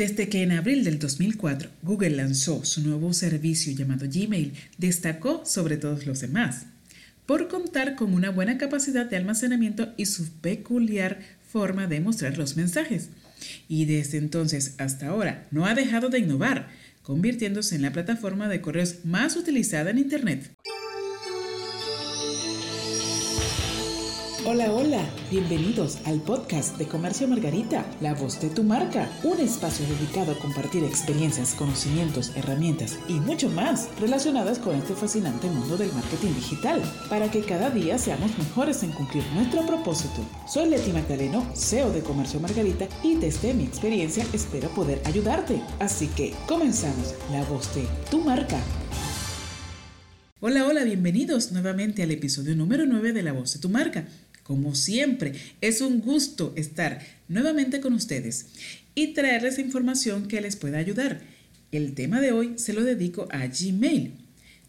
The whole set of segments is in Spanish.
Desde que en abril del 2004 Google lanzó su nuevo servicio llamado Gmail, destacó sobre todos los demás por contar con una buena capacidad de almacenamiento y su peculiar forma de mostrar los mensajes. Y desde entonces hasta ahora no ha dejado de innovar, convirtiéndose en la plataforma de correos más utilizada en Internet. Hola, hola, bienvenidos al podcast de Comercio Margarita, la voz de tu marca, un espacio dedicado a compartir experiencias, conocimientos, herramientas y mucho más relacionadas con este fascinante mundo del marketing digital, para que cada día seamos mejores en cumplir nuestro propósito. Soy Leti Magdaleno, CEO de Comercio Margarita y desde mi experiencia espero poder ayudarte. Así que comenzamos, la voz de tu marca. Hola, hola, bienvenidos nuevamente al episodio número 9 de La Voz de tu Marca. Como siempre, es un gusto estar nuevamente con ustedes y traerles información que les pueda ayudar. El tema de hoy se lo dedico a Gmail.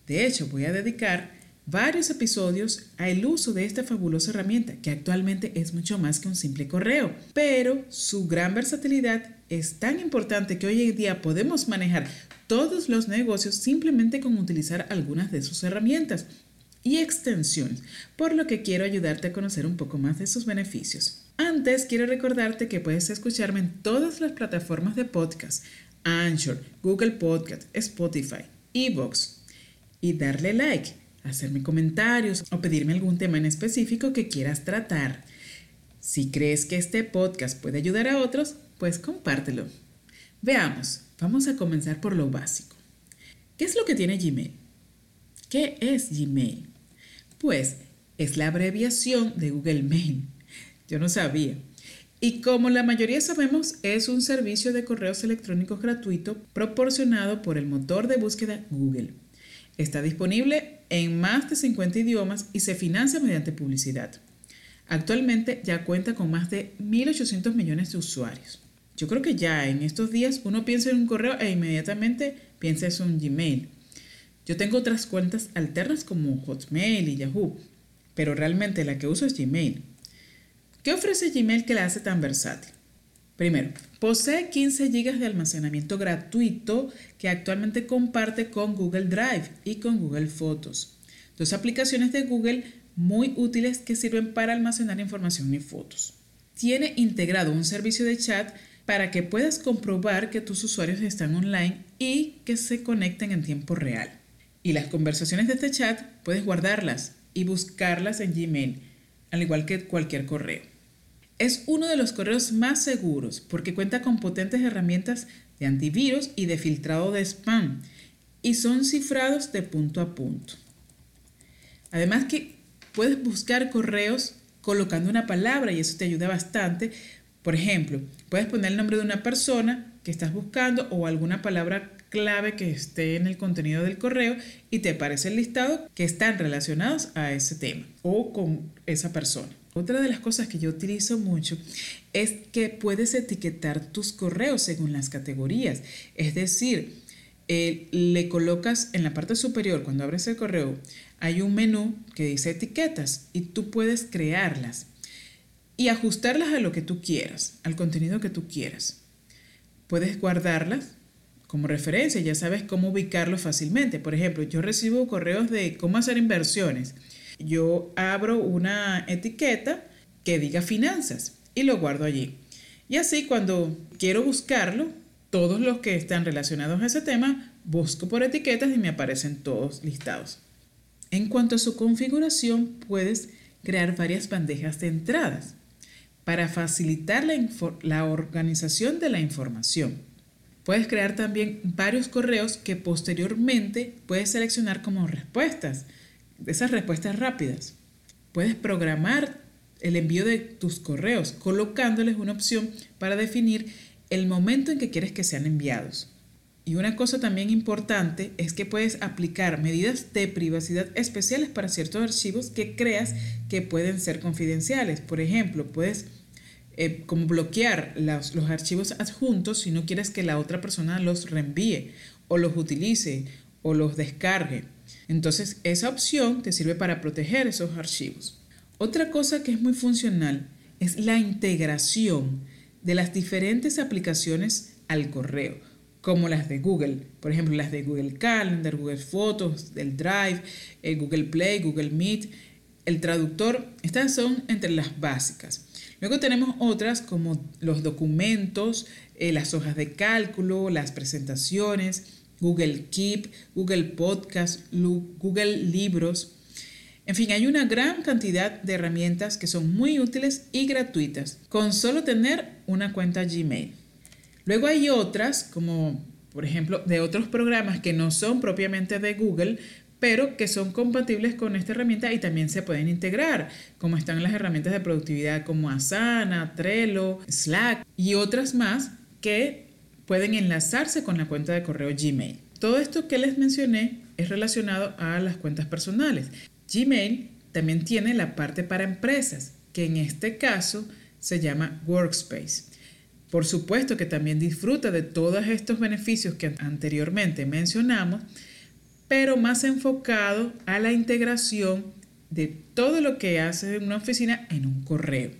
De hecho, voy a dedicar varios episodios al uso de esta fabulosa herramienta, que actualmente es mucho más que un simple correo, pero su gran versatilidad es tan importante que hoy en día podemos manejar todos los negocios simplemente con utilizar algunas de sus herramientas y extensiones, por lo que quiero ayudarte a conocer un poco más de sus beneficios. Antes, quiero recordarte que puedes escucharme en todas las plataformas de podcast, Anchor, Google Podcast, Spotify, Evox, y darle like, hacerme comentarios o pedirme algún tema en específico que quieras tratar. Si crees que este podcast puede ayudar a otros, pues compártelo. Veamos, vamos a comenzar por lo básico. ¿Qué es lo que tiene Gmail? ¿Qué es Gmail? Pues es la abreviación de Google Mail. Yo no sabía. Y como la mayoría sabemos, es un servicio de correos electrónicos gratuito proporcionado por el motor de búsqueda Google. Está disponible en más de 50 idiomas y se financia mediante publicidad. Actualmente ya cuenta con más de 1.800 millones de usuarios. Yo creo que ya en estos días uno piensa en un correo e inmediatamente piensa en un Gmail. Yo tengo otras cuentas alternas como Hotmail y Yahoo, pero realmente la que uso es Gmail. ¿Qué ofrece Gmail que la hace tan versátil? Primero, posee 15 GB de almacenamiento gratuito que actualmente comparte con Google Drive y con Google Fotos. Dos aplicaciones de Google muy útiles que sirven para almacenar información y fotos. Tiene integrado un servicio de chat para que puedas comprobar que tus usuarios están online y que se conecten en tiempo real. Y las conversaciones de este chat puedes guardarlas y buscarlas en Gmail, al igual que cualquier correo. Es uno de los correos más seguros porque cuenta con potentes herramientas de antivirus y de filtrado de spam y son cifrados de punto a punto. Además que puedes buscar correos colocando una palabra y eso te ayuda bastante. Por ejemplo, puedes poner el nombre de una persona que estás buscando o alguna palabra clave que esté en el contenido del correo y te aparece el listado que están relacionados a ese tema o con esa persona. Otra de las cosas que yo utilizo mucho es que puedes etiquetar tus correos según las categorías. Es decir, le colocas en la parte superior, cuando abres el correo, hay un menú que dice etiquetas y tú puedes crearlas y ajustarlas a lo que tú quieras, al contenido que tú quieras. Puedes guardarlas como referencia, ya sabes cómo ubicarlo fácilmente. Por ejemplo, yo recibo correos de cómo hacer inversiones. Yo abro una etiqueta que diga finanzas y lo guardo allí. Y así cuando quiero buscarlo, todos los que están relacionados a ese tema, busco por etiquetas y me aparecen todos listados. En cuanto a su configuración, puedes crear varias bandejas de entradas para facilitar la, la organización de la información. Puedes crear también varios correos que posteriormente puedes seleccionar como respuestas, esas respuestas rápidas. Puedes programar el envío de tus correos colocándoles una opción para definir el momento en que quieres que sean enviados. Y una cosa también importante es que puedes aplicar medidas de privacidad especiales para ciertos archivos que creas que pueden ser confidenciales. Por ejemplo, puedes eh, como bloquear los, archivos adjuntos si no quieres que la otra persona los reenvíe o los utilice o los descargue. Entonces esa opción te sirve para proteger esos archivos. Otra cosa que es muy funcional es la integración de las diferentes aplicaciones al correo, como las de Google, por ejemplo, las de Google Calendar, Google Fotos, del Drive, eh, Google Play, Google Meet, el traductor. Estas son entre las básicas. Luego tenemos otras como los documentos, eh, las hojas de cálculo, las presentaciones, Google Keep, Google Podcast, Google Libros. En fin, hay una gran cantidad de herramientas que son muy útiles y gratuitas con solo tener una cuenta Gmail. Luego hay otras, como por ejemplo de otros programas que no son propiamente de Google, pero que son compatibles con esta herramienta y también se pueden integrar, como están las herramientas de productividad como Asana, Trello, Slack y otras más que pueden enlazarse con la cuenta de correo Gmail. Todo esto que les mencioné es relacionado a las cuentas personales. Gmail también tiene la parte para empresas, que en este caso se llama Workspace. Por supuesto que también disfruta de todos estos beneficios que anteriormente mencionamos, pero más enfocado a la integración de todo lo que hace una oficina en un correo,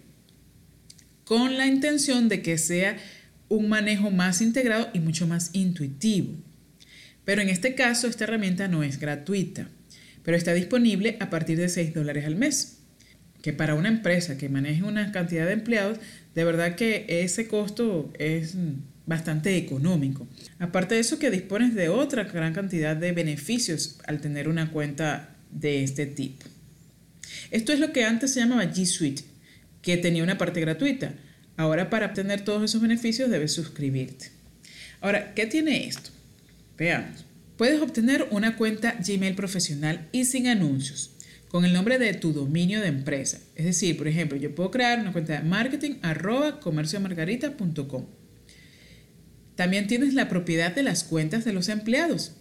con la intención de que sea un manejo más integrado y mucho más intuitivo. Pero en este caso, esta herramienta no es gratuita pero está disponible a partir de 6 dólares al mes. Que para una empresa que maneje una cantidad de empleados, de verdad que ese costo es bastante económico. Aparte de eso que dispones de otra gran cantidad de beneficios al tener una cuenta de este tipo. Esto es lo que antes se llamaba G Suite, que tenía una parte gratuita. Ahora para obtener todos esos beneficios debes suscribirte. Ahora, ¿qué tiene esto? Veamos. Puedes obtener una cuenta Gmail profesional y sin anuncios con el nombre de tu dominio de empresa. Es decir, por ejemplo, yo puedo crear una cuenta de marketing arroba comerciomargarita.com. También tienes la propiedad de las cuentas de los empleados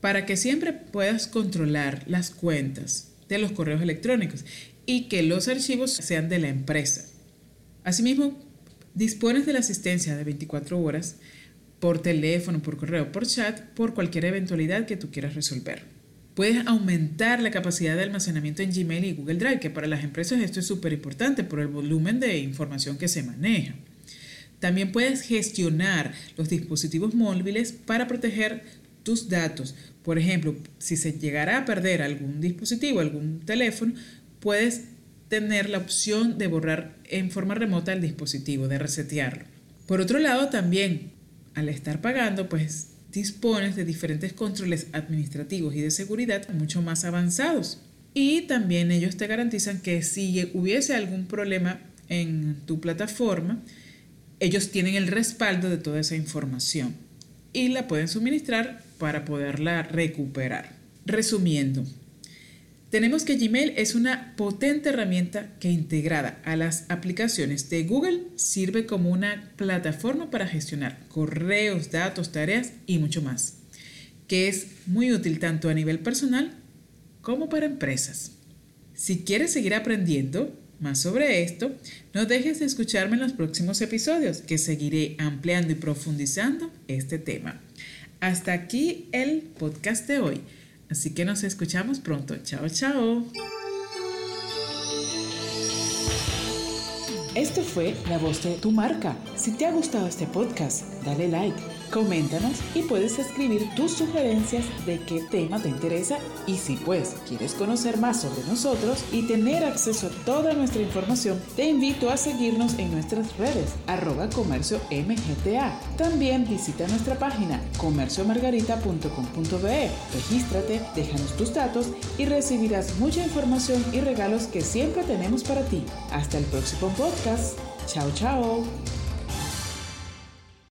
para que siempre puedas controlar las cuentas de los correos electrónicos y que los archivos sean de la empresa. Asimismo, dispones de la asistencia de 24 horas por teléfono, por correo, por chat, por cualquier eventualidad que tú quieras resolver. Puedes aumentar la capacidad de almacenamiento en Gmail y Google Drive, que para las empresas esto es súper importante por el volumen de información que se maneja. También puedes gestionar los dispositivos móviles para proteger tus datos. Por ejemplo, si se llegara a perder algún dispositivo, algún teléfono, puedes tener la opción de borrar en forma remota el dispositivo, de resetearlo. Por otro lado, también al estar pagando, pues dispones de diferentes controles administrativos y de seguridad mucho más avanzados. Y también ellos te garantizan que si hubiese algún problema en tu plataforma, ellos tienen el respaldo de toda esa información y la pueden suministrar para poderla recuperar. Resumiendo, tenemos que Gmail es una potente herramienta que integrada a las aplicaciones de Google sirve como una plataforma para gestionar correos, datos, tareas y mucho más, que es muy útil tanto a nivel personal como para empresas. Si quieres seguir aprendiendo más sobre esto, no dejes de escucharme en los próximos episodios que seguiré ampliando y profundizando este tema. Hasta aquí el podcast de hoy. Así que nos escuchamos pronto. Chao, chao. Esto fue La Voz de tu Marca. Si te ha gustado este podcast, dale like Coméntanos y puedes escribir tus sugerencias de qué tema te interesa y si pues quieres conocer más sobre nosotros y tener acceso a toda nuestra información, te invito a seguirnos en nuestras redes arroba comercio mgta. También visita nuestra página comerciomargarita.com.be. Regístrate, déjanos tus datos y recibirás mucha información y regalos que siempre tenemos para ti. Hasta el próximo podcast. Chao, chao.